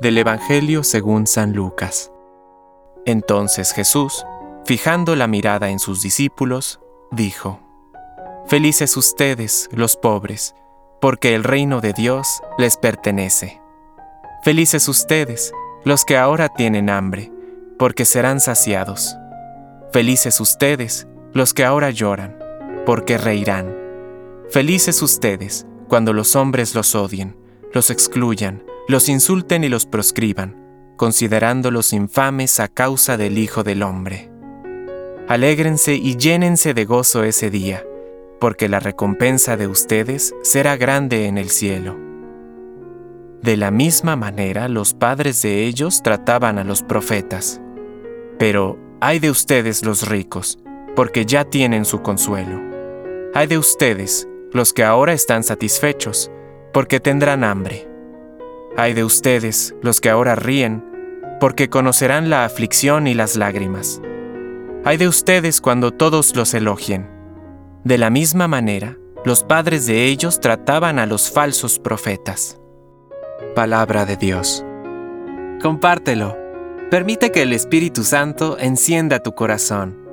Del Evangelio según San Lucas. Entonces Jesús, fijando la mirada en sus discípulos, dijo, Felices ustedes, los pobres, porque el reino de Dios les pertenece. Felices ustedes, los que ahora tienen hambre, porque serán saciados. Felices ustedes, los que ahora lloran, porque reirán. Felices ustedes, cuando los hombres los odien, los excluyan, los insulten y los proscriban, considerándolos infames a causa del Hijo del Hombre. Alégrense y llénense de gozo ese día, porque la recompensa de ustedes será grande en el cielo. De la misma manera los padres de ellos trataban a los profetas. Pero hay de ustedes los ricos, porque ya tienen su consuelo. Hay de ustedes los que ahora están satisfechos, porque tendrán hambre. Hay de ustedes los que ahora ríen, porque conocerán la aflicción y las lágrimas. Hay de ustedes cuando todos los elogien. De la misma manera, los padres de ellos trataban a los falsos profetas. Palabra de Dios. Compártelo. Permite que el Espíritu Santo encienda tu corazón